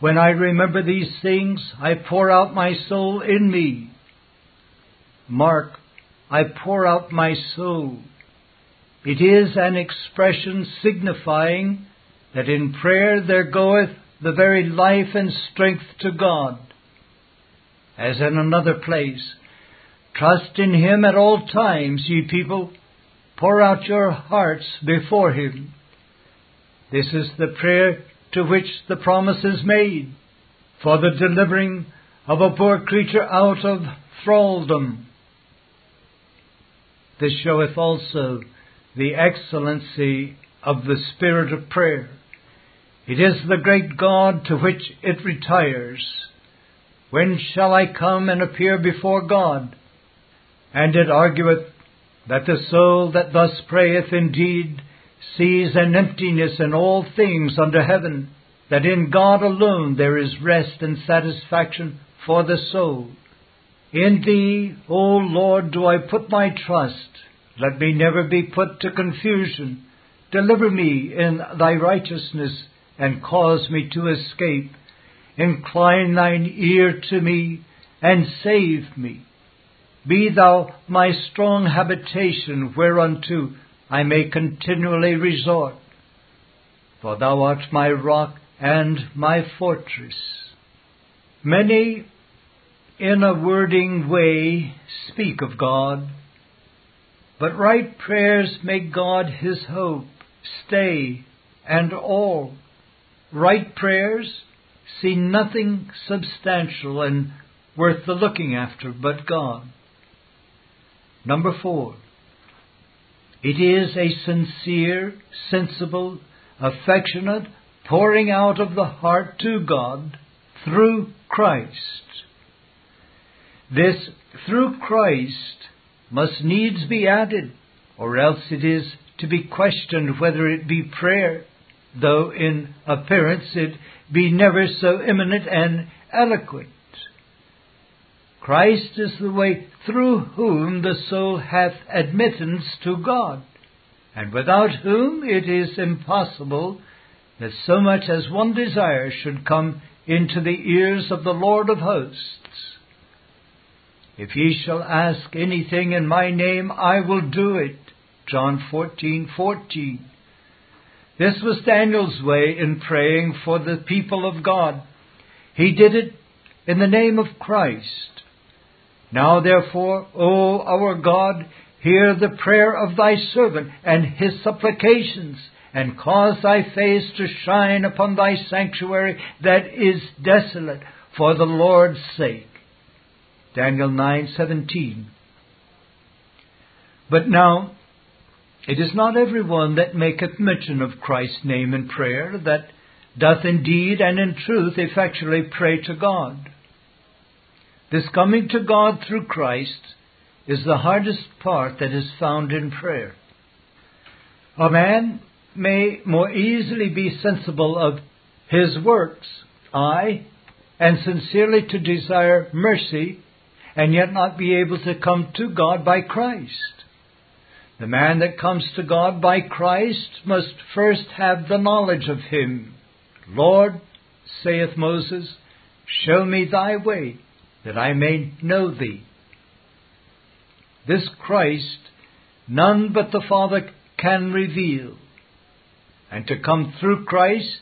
When I remember these things, I pour out my soul in me. Mark, I pour out my soul. It is an expression signifying that in prayer there goeth the very life and strength to God. As in another place, trust in Him at all times, ye people. Pour out your hearts before Him. This is the prayer to which the promise is made for the delivering of a poor creature out of thraldom. This showeth also the excellency of the spirit of prayer. It is the great God to which it retires. When shall I come and appear before God? And it argueth that the soul that thus prayeth indeed sees an emptiness in all things under heaven, that in God alone there is rest and satisfaction for the soul. In Thee, O Lord, do I put my trust. Let me never be put to confusion. Deliver me in Thy righteousness and cause me to escape. Incline thine ear to me and save me. Be thou my strong habitation whereunto I may continually resort. For thou art my rock and my fortress. Many, in a wording way, speak of God, but right prayers make God his hope, stay, and all. Right prayers see nothing substantial and worth the looking after but God. Number four, it is a sincere, sensible, affectionate pouring out of the heart to God through Christ. This through Christ must needs be added, or else it is to be questioned whether it be prayer, though in appearance it be never so eminent and eloquent. Christ is the way through whom the soul hath admittance to God, and without whom it is impossible that so much as one desire should come into the ears of the Lord of hosts. If ye shall ask anything in my name, I will do it. John 14:14. This was Daniel's way in praying for the people of God. He did it in the name of Christ. Now therefore, O our God, hear the prayer of thy servant and his supplications, and cause thy face to shine upon thy sanctuary that is desolate for the Lord's sake. Daniel 9:17. But now it is not every one that maketh mention of Christ's name in prayer that doth indeed and in truth effectually pray to God. This coming to God through Christ is the hardest part that is found in prayer. A man may more easily be sensible of his works, ay, and sincerely to desire mercy and yet not be able to come to God by Christ. The man that comes to God by Christ must first have the knowledge of Him. Lord, saith Moses, show me thy way, that I may know thee. This Christ none but the Father can reveal. And to come through Christ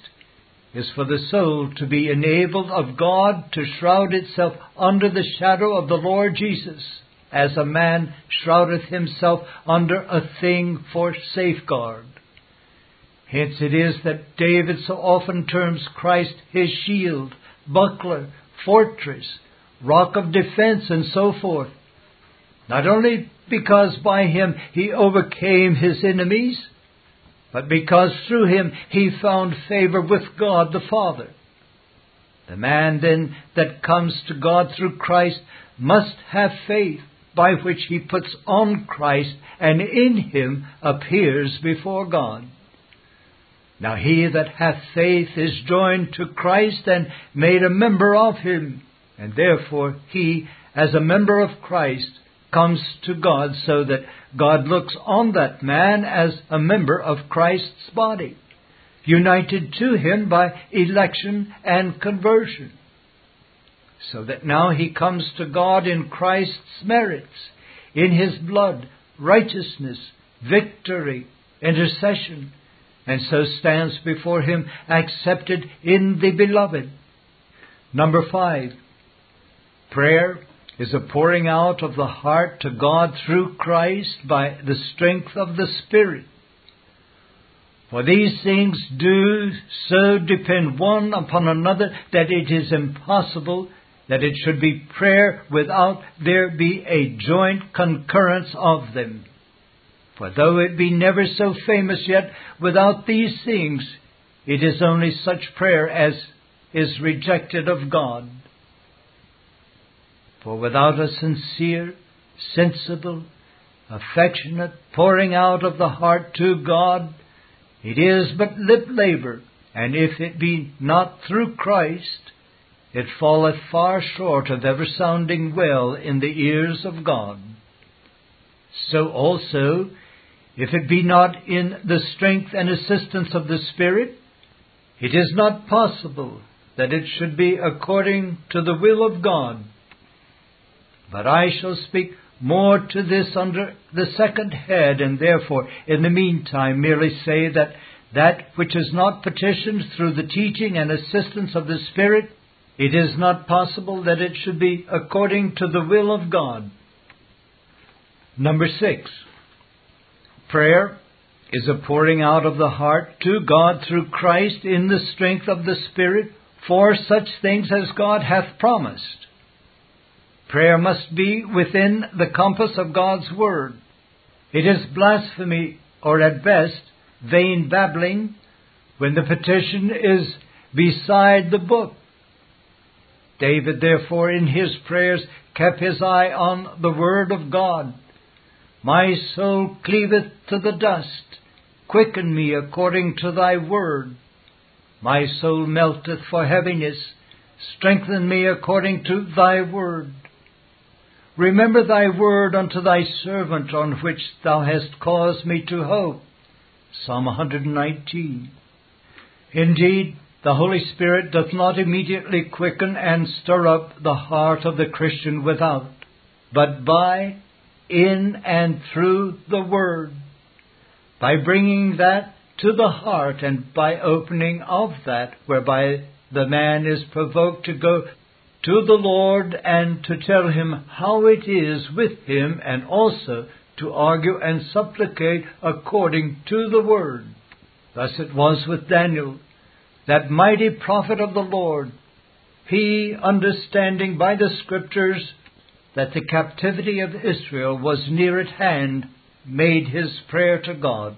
is for the soul to be enabled of God to shroud itself under the shadow of the Lord Jesus, as a man shroudeth himself under a thing for safeguard. Hence it is that David so often terms Christ his shield, buckler, fortress, rock of defense, and so forth. Not only because by him he overcame his enemies, but because through him he found favor with God the Father. The man then that comes to God through Christ must have faith by which he puts on Christ and in him appears before God. Now he that hath faith is joined to Christ and made a member of him, and therefore he, as a member of Christ, comes to God so that God looks on that man as a member of Christ's body. united to Him by election and conversion. So that now he comes to God in Christ's merits, in His blood, righteousness, victory, intercession, and so stands before Him accepted in the Beloved. Number five, prayer is a pouring out of the heart to God through Christ by the strength of the Spirit. For these things do so depend one upon another that it is impossible that it should be prayer without there be a joint concurrence of them. For though it be never so famous yet, without these things, it is only such prayer as is rejected of God. For without a sincere, sensible, affectionate pouring out of the heart to God, it is but lip labor, and if it be not through Christ, it falleth far short of ever sounding well in the ears of God. So also, if it be not in the strength and assistance of the Spirit, it is not possible that it should be according to the will of God. But I shall speak more to this under the second head, and therefore, in the meantime, merely say that that which is not petitioned through the teaching and assistance of the Spirit, it is not possible that it should be according to the will of God. Number six, prayer is a pouring out of the heart to God through Christ in the strength of the Spirit for such things as God hath promised. Prayer must be within the compass of God's Word. It is blasphemy, or at best, vain babbling, when the petition is beside the book. David, therefore, in his prayers kept his eye on the Word of God. My soul cleaveth to the dust. Quicken me according to thy word. My soul melteth for heaviness. Strengthen me according to thy word. Remember thy word unto thy servant on which thou hast caused me to hope. Psalm 119. Indeed, the Holy Spirit doth not immediately quicken and stir up the heart of the Christian without, but by, in, and through the Word, by bringing that to the heart and by opening of that whereby the man is provoked to go to the Lord and to tell him how it is with him and also to argue and supplicate according to the word. Thus it was with Daniel, that mighty prophet of the Lord. He, understanding by the Scriptures that the captivity of Israel was near at hand, made his prayer to God.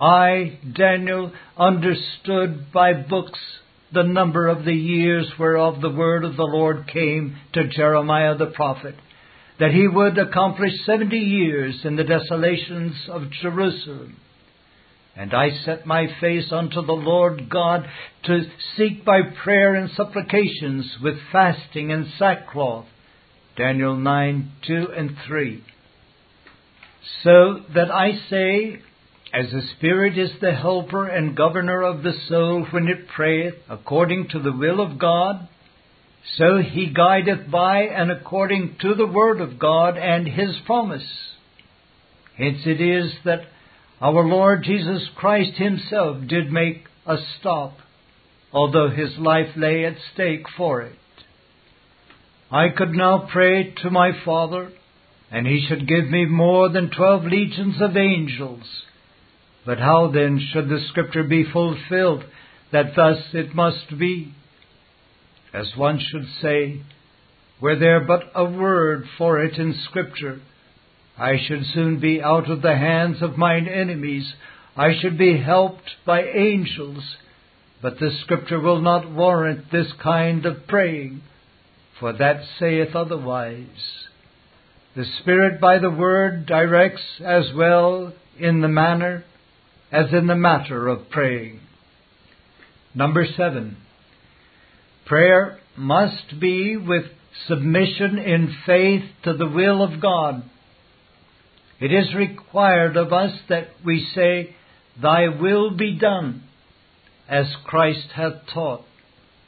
I, Daniel, understood by books the number of the years whereof the word of the Lord came to Jeremiah the prophet, that he would accomplish seventy years in the desolations of Jerusalem. And I set my face unto the Lord God to seek by prayer and supplications with fasting and sackcloth. Daniel 9, 2 and 3. So that I say, as the Spirit is the helper and governor of the soul when it prayeth according to the will of God, so he guideth by and according to the word of God and his promise. Hence it is that our Lord Jesus Christ himself did make a stop, although his life lay at stake for it. I could now pray to my Father, and he should give me more than twelve legions of angels but how then should the Scripture be fulfilled that thus it must be? As one should say, were there but a word for it in Scripture, I should soon be out of the hands of mine enemies. I should be helped by angels. But the Scripture will not warrant this kind of praying, for that saith otherwise. The Spirit by the Word directs as well in the manner as in the matter of praying. Number seven, prayer must be with submission in faith to the will of God. It is required of us that we say, Thy will be done. as Christ hath taught.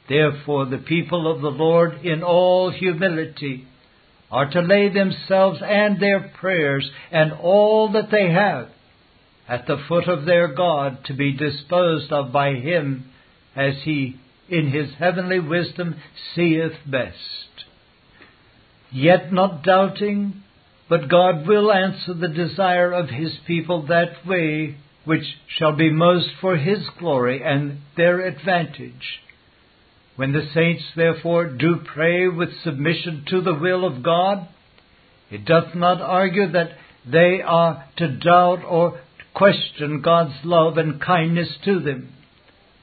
Therefore the people of the Lord in all humility are to lay themselves and their prayers and all that they have at the foot of their God to be disposed of by Him as He in His heavenly wisdom seeth best. Yet not doubting, but God will answer the desire of His people that way which shall be most for His glory and their advantage. When the saints therefore do pray with submission to the will of God, it doth not argue that they are to doubt or question God's love and kindness to them,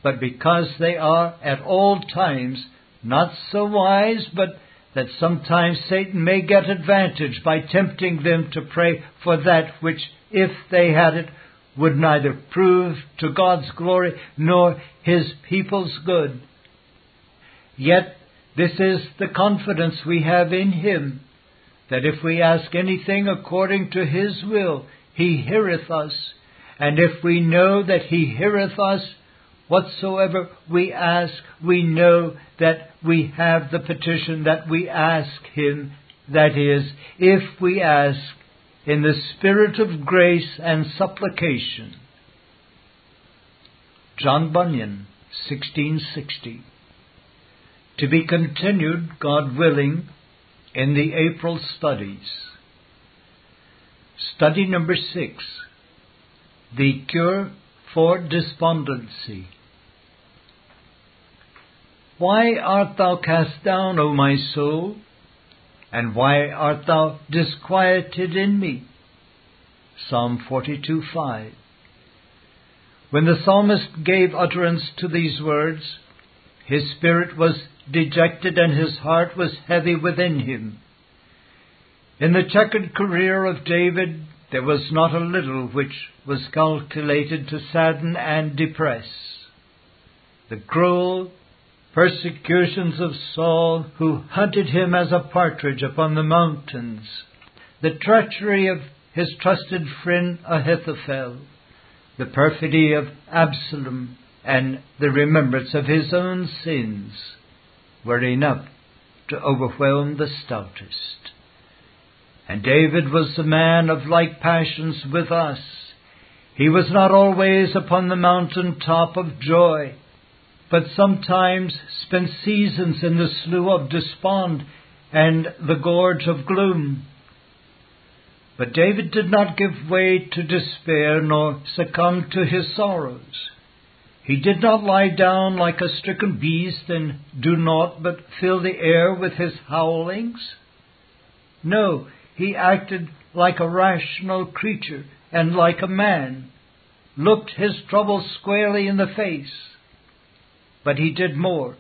but because they are at all times not so wise, but that sometimes Satan may get advantage by tempting them to pray for that which, if they had it, would neither prove to God's glory nor his people's good. Yet this is the confidence we have in Him, that if we ask anything according to His will, He heareth us. And if we know that He heareth us, whatsoever we ask, we know that we have the petition that we ask Him. That is, if we ask in the spirit of grace and supplication. John Bunyan, 1660 to be continued, God willing, in the April studies. Study number six The Cure for Despondency. Why art thou cast down, O my soul? And why art thou disquieted in me? Psalm 42 5. When the psalmist gave utterance to these words, his spirit was dejected, and his heart was heavy within him. In the checkered career of David, there was not a little which was calculated to sadden and depress. The cruel persecutions of Saul, who hunted him as a partridge upon the mountains, the treachery of his trusted friend Ahithophel, the perfidy of Absalom, and the remembrance of his own sins were enough to overwhelm the stoutest. And David was a man of like passions with us. He was not always upon the mountain top of joy, but sometimes spent seasons in the slough of despond and the gorge of gloom. But David did not give way to despair nor succumb to his sorrows. He did not lie down like a stricken beast and do naught but fill the air with his howlings. No, he acted like a rational creature and like a man, looked his trouble squarely in the face. But he did more.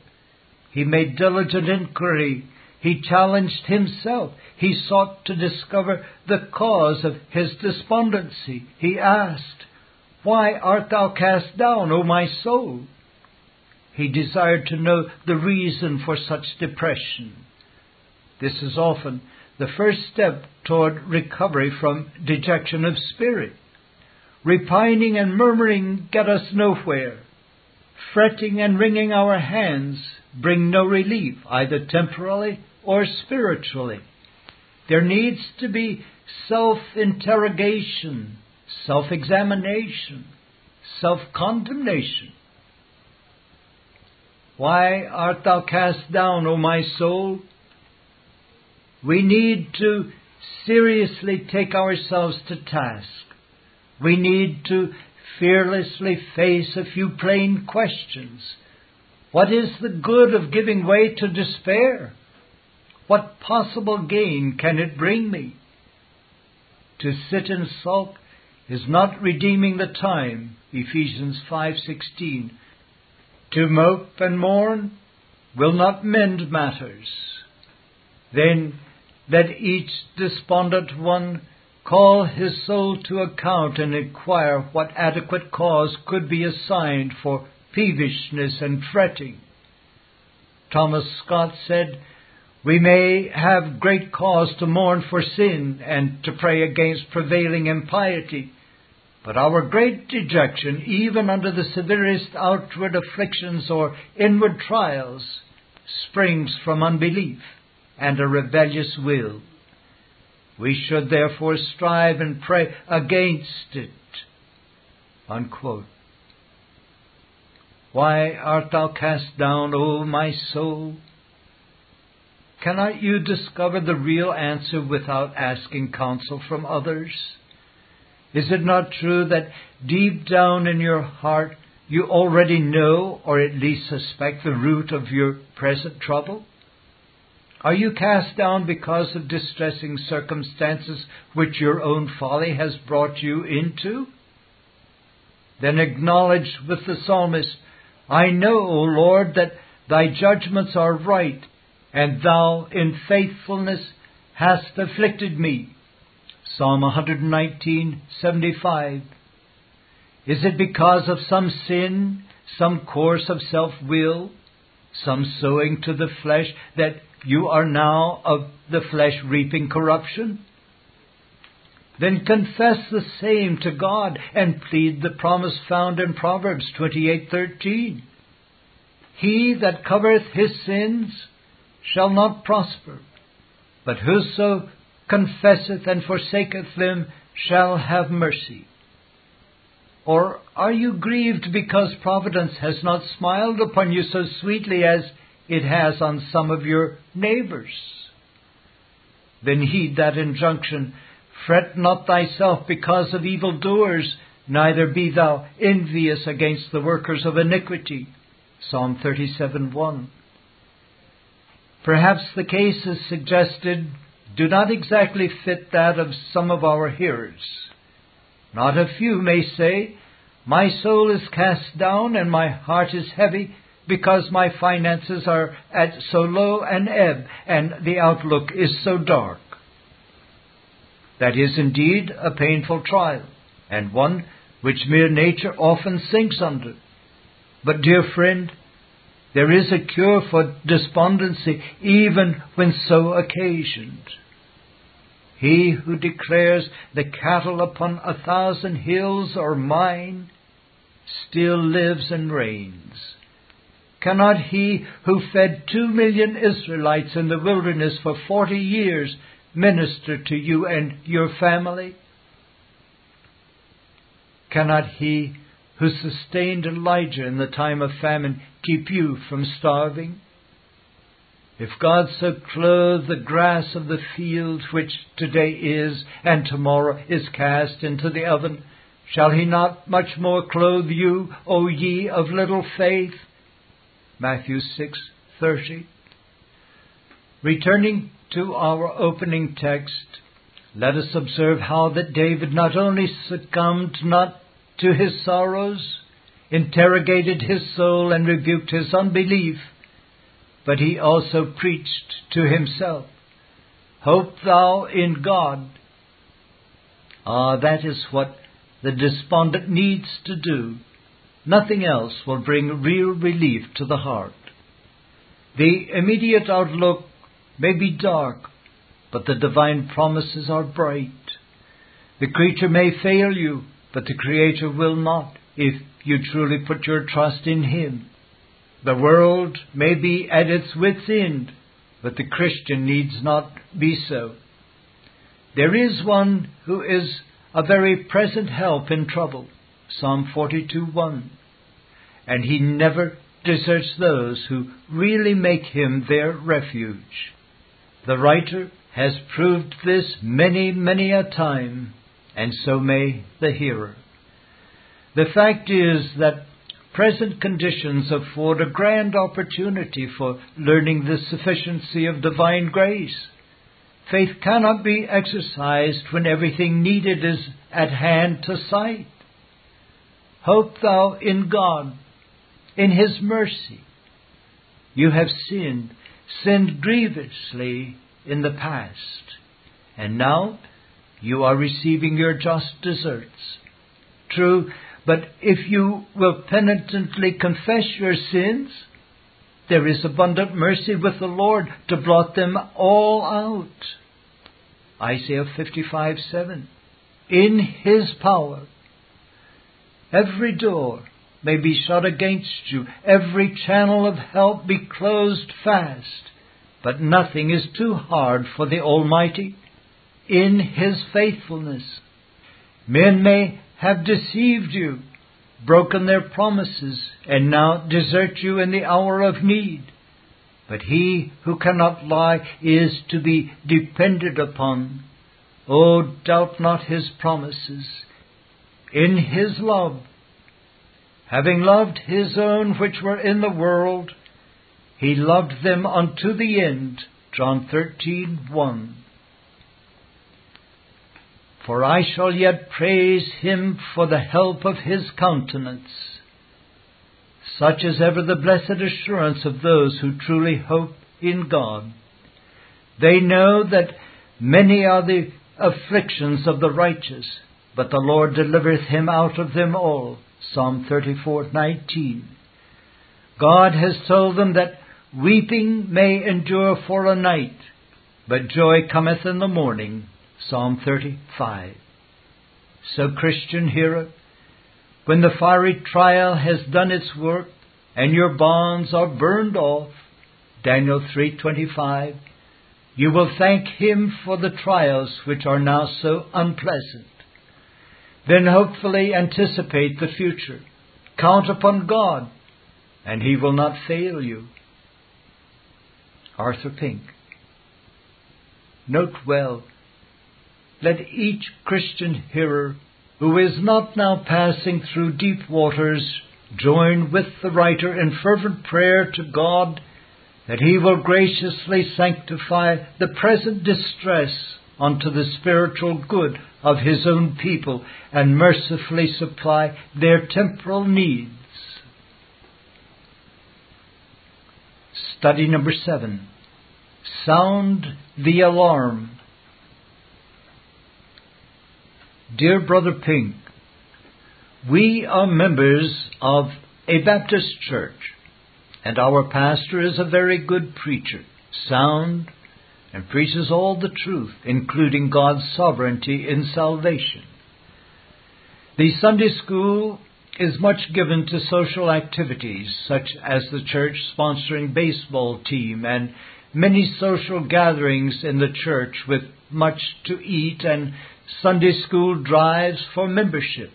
He made diligent inquiry. He challenged himself. He sought to discover the cause of his despondency. He asked, why art thou cast down, O my soul? He desired to know the reason for such depression. This is often the first step toward recovery from dejection of spirit. Repining and murmuring get us nowhere. Fretting and wringing our hands bring no relief, either temporally or spiritually. There needs to be self interrogation self examination, self condemnation. Why art thou cast down, O my soul? We need to seriously take ourselves to task. We need to fearlessly face a few plain questions. What is the good of giving way to despair? What possible gain can it bring me? To sit and sulk is not redeeming the time, Ephesians 5:16. To mope and mourn will not mend matters. Then let each despondent one call his soul to account and inquire what adequate cause could be assigned for peevishness and fretting. Thomas Scott said, we may have great cause to mourn for sin and to pray against prevailing impiety, But our great dejection, even under the severest outward afflictions or inward trials, springs from unbelief and a rebellious will. We should therefore strive and pray against it. Unquote. Why art thou cast down, O my soul? Cannot you discover the real answer without asking counsel from others? Is it not true that deep down in your heart you already know or at least suspect the root of your present trouble? Are you cast down because of distressing circumstances which your own folly has brought you into? Then acknowledge with the psalmist, I know, O Lord, that thy judgments are right, and thou in faithfulness hast afflicted me. Psalm 119:75. Is it because of some sin, some course of self-will, some sowing to the flesh that you are now of the flesh reaping corruption? Then confess the same to God and plead the promise found in Proverbs 28:13. He that covereth his sins shall not prosper, but whoso confesseth and forsaketh them shall have mercy. Or are you grieved because Providence has not smiled upon you so sweetly as it has on some of your neighbors? Then heed that injunction Fret not thyself because of evildoers, neither be thou envious against the workers of iniquity. Psalm 37 1. Perhaps the cases suggested do not exactly fit that of some of our hearers. Not a few may say, My soul is cast down and my heart is heavy because my finances are at so low an ebb and the outlook is so dark. That is indeed a painful trial, and one which mere nature often sinks under. But, dear friend, there is a cure for despondency even when so occasioned. He who declares the cattle upon a thousand hills are mine still lives and reigns. Cannot he who fed two million Israelites in the wilderness for forty years minister to you and your family? Cannot he who sustained Elijah in the time of famine keep you from starving? If God so clothe the grass of the field, which today is and tomorrow is cast into the oven, shall he not much more clothe you, O ye of little faith? Matthew 6:30. Returning to our opening text, let us observe how that David not only succumbed not to his sorrows, interrogated his soul and rebuked his unbelief, but he also preached to himself, Hope thou in God. Ah, that is what the despondent needs to do. Nothing else will bring real relief to the heart. The immediate outlook may be dark, but the divine promises are bright. The creature may fail you, but the Creator will not if you truly put your trust in Him. The world may be at its wits' end, but the Christian needs not be so. There is one who is a very present help in trouble. Psalm 42:1. And he never deserts those who really make him their refuge. The writer has proved this many, many a time, and so may the hearer. The fact is that present conditions afford a grand opportunity for learning the sufficiency of divine grace. Faith cannot be exercised when everything needed is at hand to sight. Hope thou in God, in His mercy. You have sinned, sinned grievously in the past, and now you are receiving your just deserts. True, but if you will penitently confess your sins, there is abundant mercy with the Lord to blot them all out. Isaiah 55 7. In His power every door may be shut against you, every channel of help be closed fast, but nothing is too hard for the Almighty in His faithfulness. Men may have deceived you, broken their promises, and now desert you in the hour of need. But he who cannot lie is to be depended upon. Oh, doubt not his promises. In his love, having loved his own which were in the world, he loved them unto the end. John thirteen one. For I shall yet praise him for the help of his countenance. Such is ever the blessed assurance of those who truly hope in God. They know that many are the afflictions of the righteous, but the Lord delivereth him out of them all. Psalm 34:19. God has told them that weeping may endure for a night, but joy cometh in the morning. Psalm 35. So, Christian hearer, when the fiery trial has done its work and your bonds are burned off, Daniel 3:25, you will thank him for the trials which are now so unpleasant. Then hopefully anticipate the future. Count upon God, and he will not fail you. Arthur Pink. Note well let each Christian hearer who is not now passing through deep waters join with the writer in fervent prayer to God that he will graciously sanctify the present distress unto the spiritual good of his own people and mercifully supply their temporal needs. Study number seven. Sound the alarm. Dear Brother Pink, we are members of a Baptist church, and our pastor is a very good preacher, sound, and preaches all the truth, including God's sovereignty in salvation. The Sunday school is much given to social activities, such as the church sponsoring baseball team and many social gatherings in the church with much to eat and Sunday school drives for membership.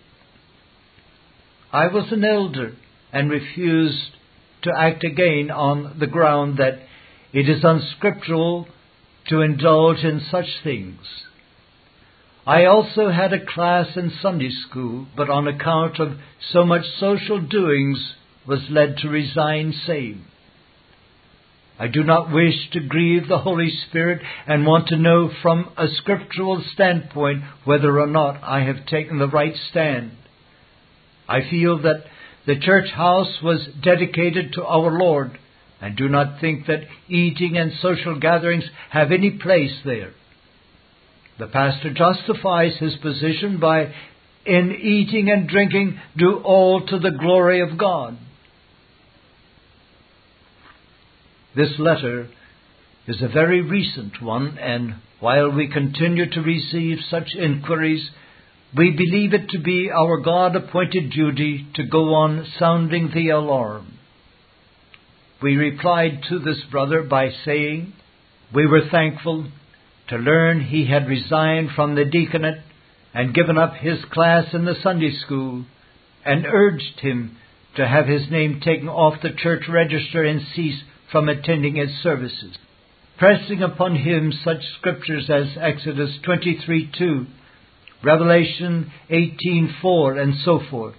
I was an elder and refused to act again on the ground that it is unscriptural to indulge in such things. I also had a class in Sunday school, but on account of so much social doings was led to resign same. I do not wish to grieve the Holy Spirit and want to know from a scriptural standpoint whether or not I have taken the right stand. I feel that the church house was dedicated to our Lord and do not think that eating and social gatherings have any place there. The pastor justifies his position by, in eating and drinking, do all to the glory of God. This letter is a very recent one, and while we continue to receive such inquiries, we believe it to be our God appointed duty to go on sounding the alarm. We replied to this brother by saying we were thankful to learn he had resigned from the deaconate and given up his class in the Sunday school, and urged him to have his name taken off the church register and cease from attending its services, pressing upon him such scriptures as Exodus 23:2, Revelation 18:4, and so forth.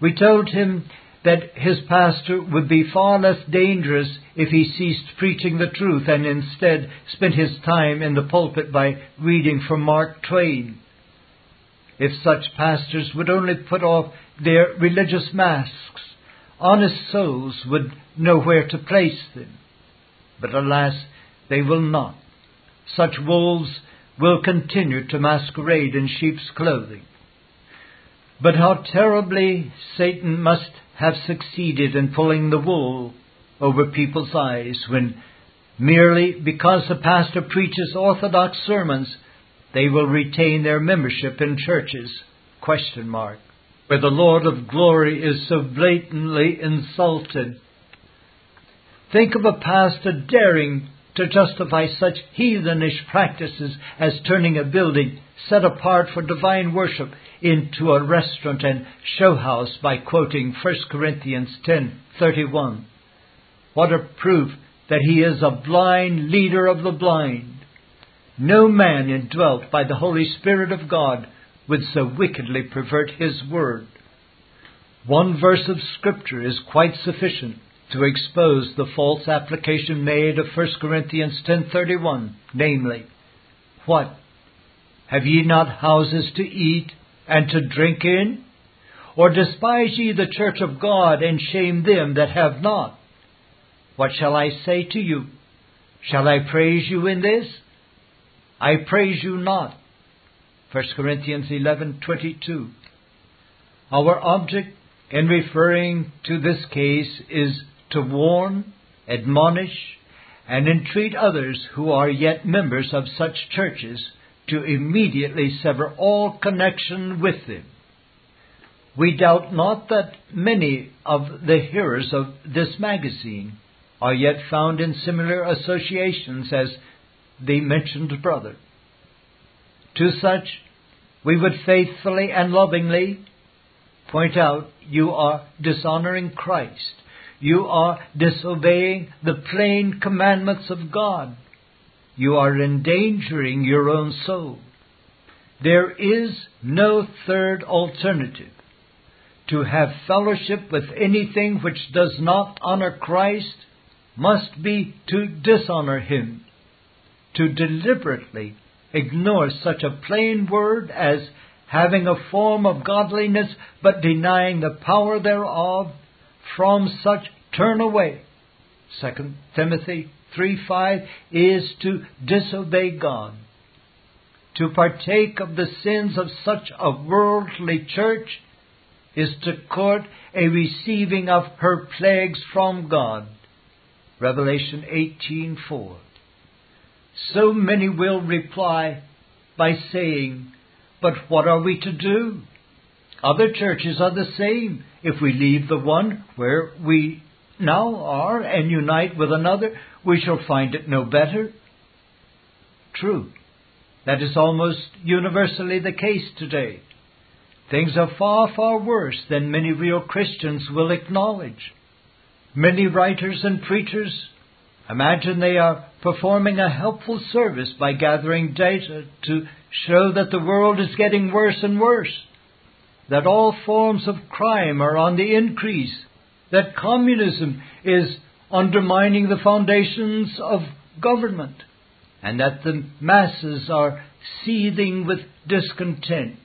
We told him that his pastor would be far less dangerous if he ceased preaching the truth and instead spent his time in the pulpit by reading from Mark Twain. If such pastors would only put off their religious masks honest souls would know where to place them. But alas, they will not. Such wolves will continue to masquerade in sheep's clothing. But how terribly Satan must have succeeded in pulling the wool over people's eyes when merely because the pastor preaches orthodox sermons, they will retain their membership in churches. Question mark. where the Lord of glory is so blatantly insulted. Think of a pastor daring to justify such heathenish practices as turning a building set apart for divine worship into a restaurant and show house by quoting 1 Corinthians 10:31. What a proof that he is a blind leader of the blind. No man indwelt by the Holy Spirit of God would so wickedly pervert his word. One verse of scripture is quite sufficient to expose the false application made of 1 Corinthians 10:31, namely, what have ye not houses to eat and to drink in? Or despise ye the church of God and shame them that have not? What shall I say to you? Shall I praise you in this? I praise you not. 1 Corinthians 11:22. Our object in referring to this case is to warn, admonish, and entreat others who are yet members of such churches to immediately sever all connection with them. We doubt not that many of the hearers of this magazine are yet found in similar associations as the mentioned brother. To such, we would faithfully and lovingly point out you are dishonoring Christ you are disobeying the plain commandments of God. You are endangering your own soul. There is no third alternative. To have fellowship with anything which does not honor Christ must be to dishonor Him. To deliberately ignore such a plain word as having a form of godliness but denying the power thereof from such turn away. 2 Timothy 3 5 is to disobey God. To partake of the sins of such a worldly church is to court a receiving of her plagues from God. Revelation 18:4. So many will reply by saying, "But what are we to do? Other churches are the same. If we leave the one where we now are and unite with another, we shall find it no better. True. That is almost universally the case today. Things are far, far worse than many real Christians will acknowledge. Many writers and preachers imagine they are performing a helpful service by gathering data to show that the world is getting worse and worse, that all forms of crime are on the increase, that communism is undermining the foundations of government and that the masses are seething with discontent.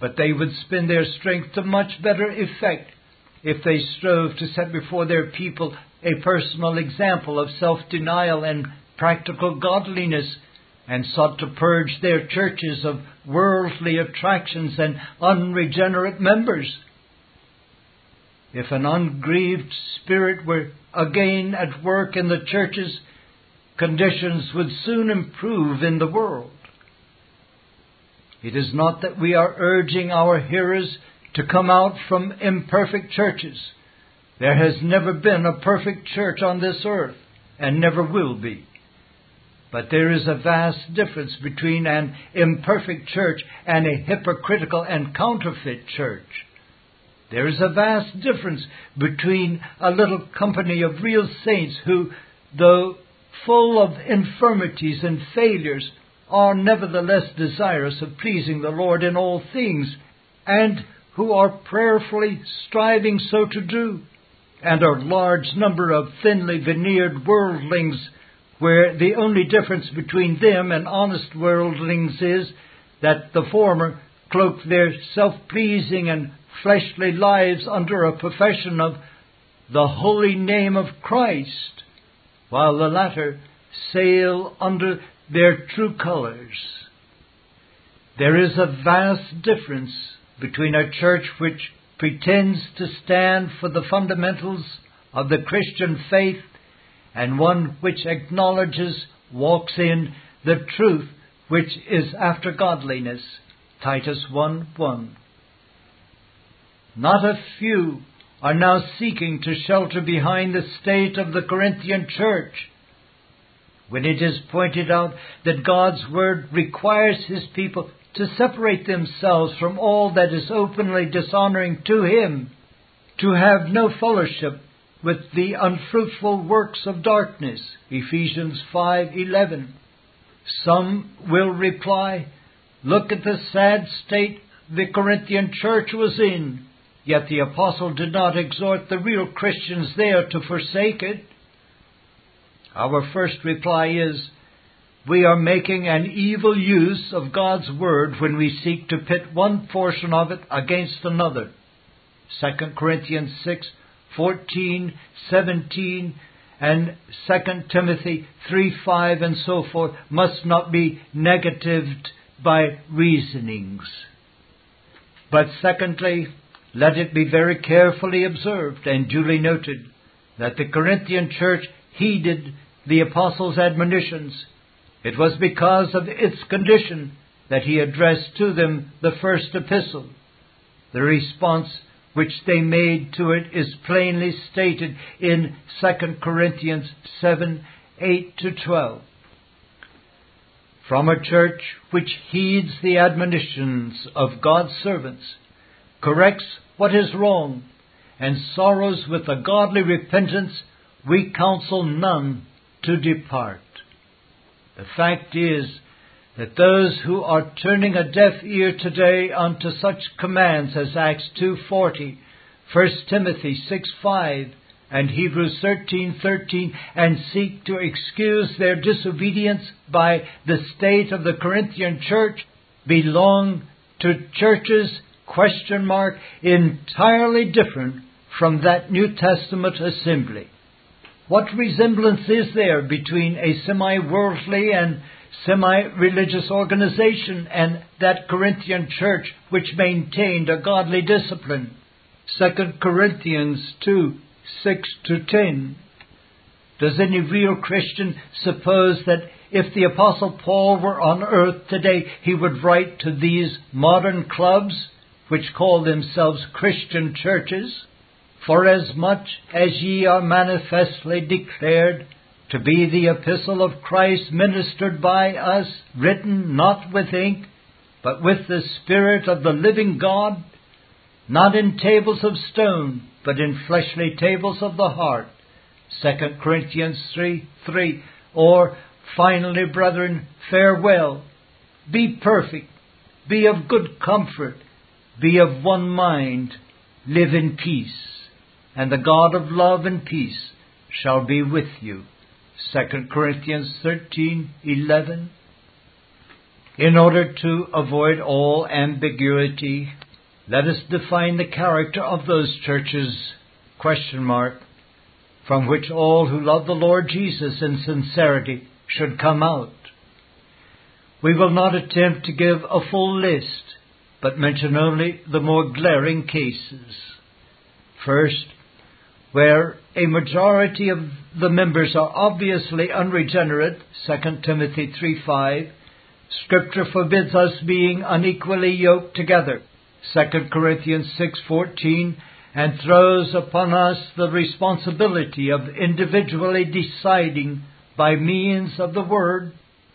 But they would spend their strength to much better effect if they strove to set before their people a personal example of self denial and practical godliness and sought to purge their churches of worldly attractions and unregenerate members. If an ungrieved spirit were again at work in the churches, conditions would soon improve in the world. It is not that we are urging our hearers to come out from imperfect churches. There has never been a perfect church on this earth, and never will be. But there is a vast difference between an imperfect church and a hypocritical and counterfeit church. There is a vast difference between a little company of real saints who, though full of infirmities and failures, are nevertheless desirous of pleasing the Lord in all things, and who are prayerfully striving so to do, and a large number of thinly veneered worldlings, where the only difference between them and honest worldlings is that the former cloak their self pleasing and fleshly lives under a profession of the holy name of Christ, while the latter sail under their true colors. There is a vast difference between a church which pretends to stand for the fundamentals of the Christian faith and one which acknowledges, walks in the truth which is after godliness. Titus 1 1. Not a few, are now seeking to shelter behind the state of the Corinthian church. When it is pointed out that God's Word requires His people to separate themselves from all that is openly dishonoring to Him, to have no fellowship with the unfruitful works of darkness, Ephesians 5:11. Some will reply, look at the sad state the Corinthian church was in. Yet the apostle did not exhort the real Christians there to forsake it. Our first reply is, we are making an evil use of God's Word when we seek to pit one portion of it against another. 2 Corinthians 6, 14, 17, and 2 Timothy 3, 5, and so forth must not be negatived by reasonings. But secondly, let it be very carefully observed and duly noted that the Corinthian church heeded the apostle's admonitions. It was because of its condition that he addressed to them the first epistle. The response which they made to it is plainly stated in 2 Corinthians 7 8 to 12. From a church which heeds the admonitions of God's servants, corrects what is wrong, and sorrows with a godly repentance, we counsel none to depart. The fact is that those who are turning a deaf ear today unto such commands as Acts 2:40, 1 Timothy 6:5, and Hebrews 13:13 and seek to excuse their disobedience by the state of the Corinthian church belong to churches question mark entirely different from that New Testament assembly. What resemblance is there between a semi worldly and semi religious organization and that Corinthian church which maintained a godly discipline? 2 Corinthians 2 6 to 10. Does any real Christian suppose that if the Apostle Paul were on earth today, he would write to these modern clubs which call themselves Christian churches, forasmuch as ye are manifestly declared to be the epistle of Christ ministered by us, written not with ink, but with the Spirit of the living God, not in tables of stone, but in fleshly tables of the heart. 2 Corinthians 3 3. Or, finally, brethren, farewell. Be perfect. Be of good comfort be of one mind, live in peace, and the God of love and peace shall be with you. 2 Corinthians 13:11 In order to avoid all ambiguity, let us define the character of those churches question mark from which all who love the Lord Jesus in sincerity should come out. We will not attempt to give a full list but mention only the more glaring cases. First, where a majority of the members are obviously unregenerate, 2 Timothy 3:5, Scripture forbids us being unequally yoked together, 2 Corinthians 6:14, and throws upon us the responsibility of individually deciding by means of the word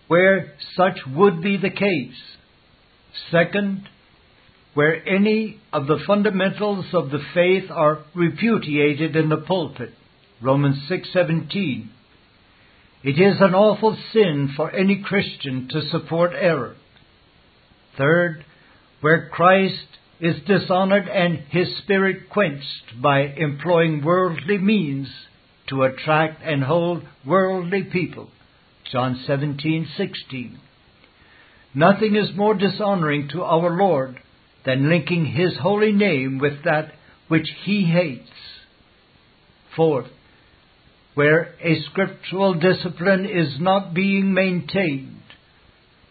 where such would be the case. Second, where any of the fundamentals of the faith are repudiated in the pulpit. Romans 6:17. It is an awful sin for any Christian to support error. Third, where Christ is dishonored and his spirit quenched by employing worldly means to attract and hold worldly people. John 17:16. Nothing is more dishonoring to our Lord than linking his holy name with that which he hates. Fourth, where a scriptural discipline is not being maintained,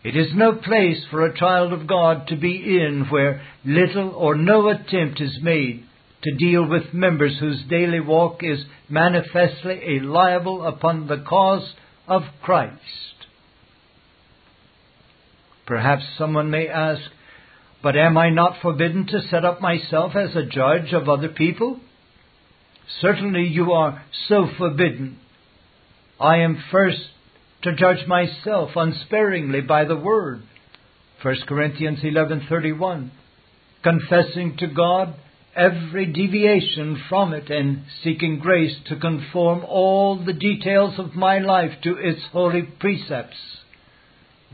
it is no place for a child of God to be in where little or no attempt is made to deal with members whose daily walk is manifestly a libel upon the cause of Christ. Perhaps someone may ask, But am I not forbidden to set up myself as a judge of other people? Certainly you are so forbidden. I am first to judge myself unsparingly by the word. 1 Corinthians 11:31 confessing to God every deviation from it and seeking grace to conform all the details of my life to its holy precepts.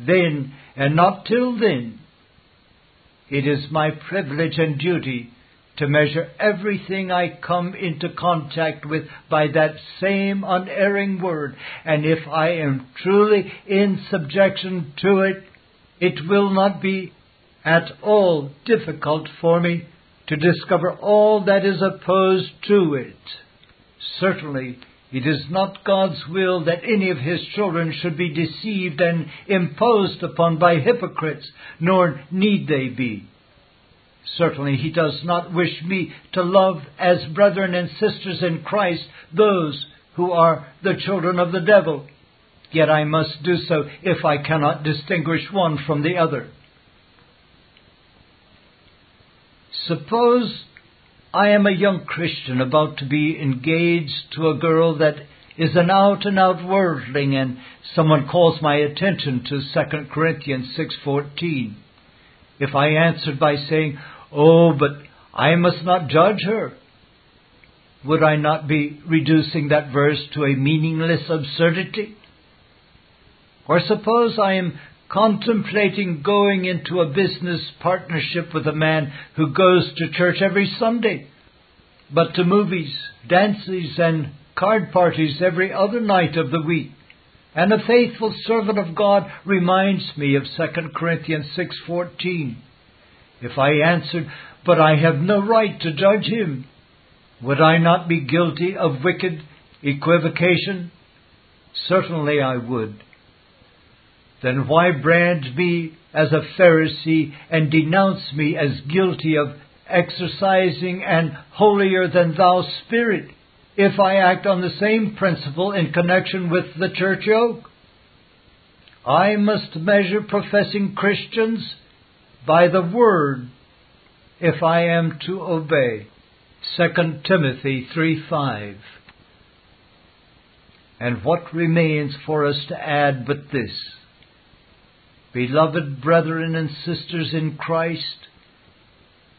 Then, and not till then, it is my privilege and duty to measure everything I come into contact with by that same unerring word, and if I am truly in subjection to it, it will not be at all difficult for me to discover all that is opposed to it. Certainly, it is not God's will that any of His children should be deceived and imposed upon by hypocrites, nor need they be. Certainly, He does not wish me to love as brethren and sisters in Christ those who are the children of the devil. Yet I must do so if I cannot distinguish one from the other. Suppose I am a young Christian about to be engaged to a girl that is an out and out worldling and someone calls my attention to 2 Corinthians 6:14. If I answered by saying, "Oh, but I must not judge her," would I not be reducing that verse to a meaningless absurdity? Or suppose I am contemplating going into a business partnership with a man who goes to church every Sunday, but to movies, dances, and card parties every other night of the week. And a faithful servant of God reminds me of 2 Corinthians 6:14. If I answered, "But I have no right to judge him," would I not be guilty of wicked equivocation? Certainly I would then why brand me as a Pharisee and denounce me as guilty of exercising an holier than thou spirit if I act on the same principle in connection with the church yoke? I must measure professing Christians by the word if I am to obey. 2 Timothy 3 5. And what remains for us to add but this? Beloved brethren and sisters in Christ,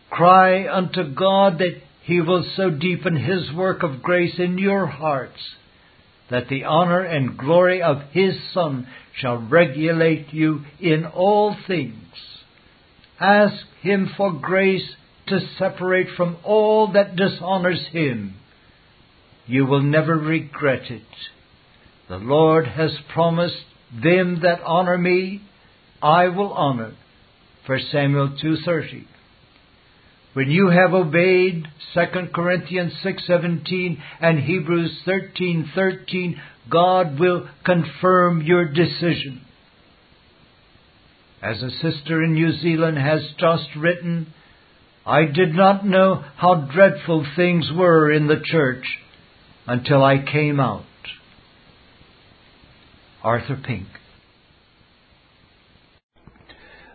cry unto God that He will so deepen His work of grace in your hearts that the honor and glory of His Son shall regulate you in all things. Ask Him for grace to separate from all that dishonors Him. You will never regret it. The Lord has promised them that honor me, I will honor. 1 Samuel 2:30. When you have obeyed 2 Corinthians 6:17 and Hebrews 13:13, God will confirm your decision. As a sister in New Zealand has just written, I did not know how dreadful things were in the church until I came out. Arthur Pink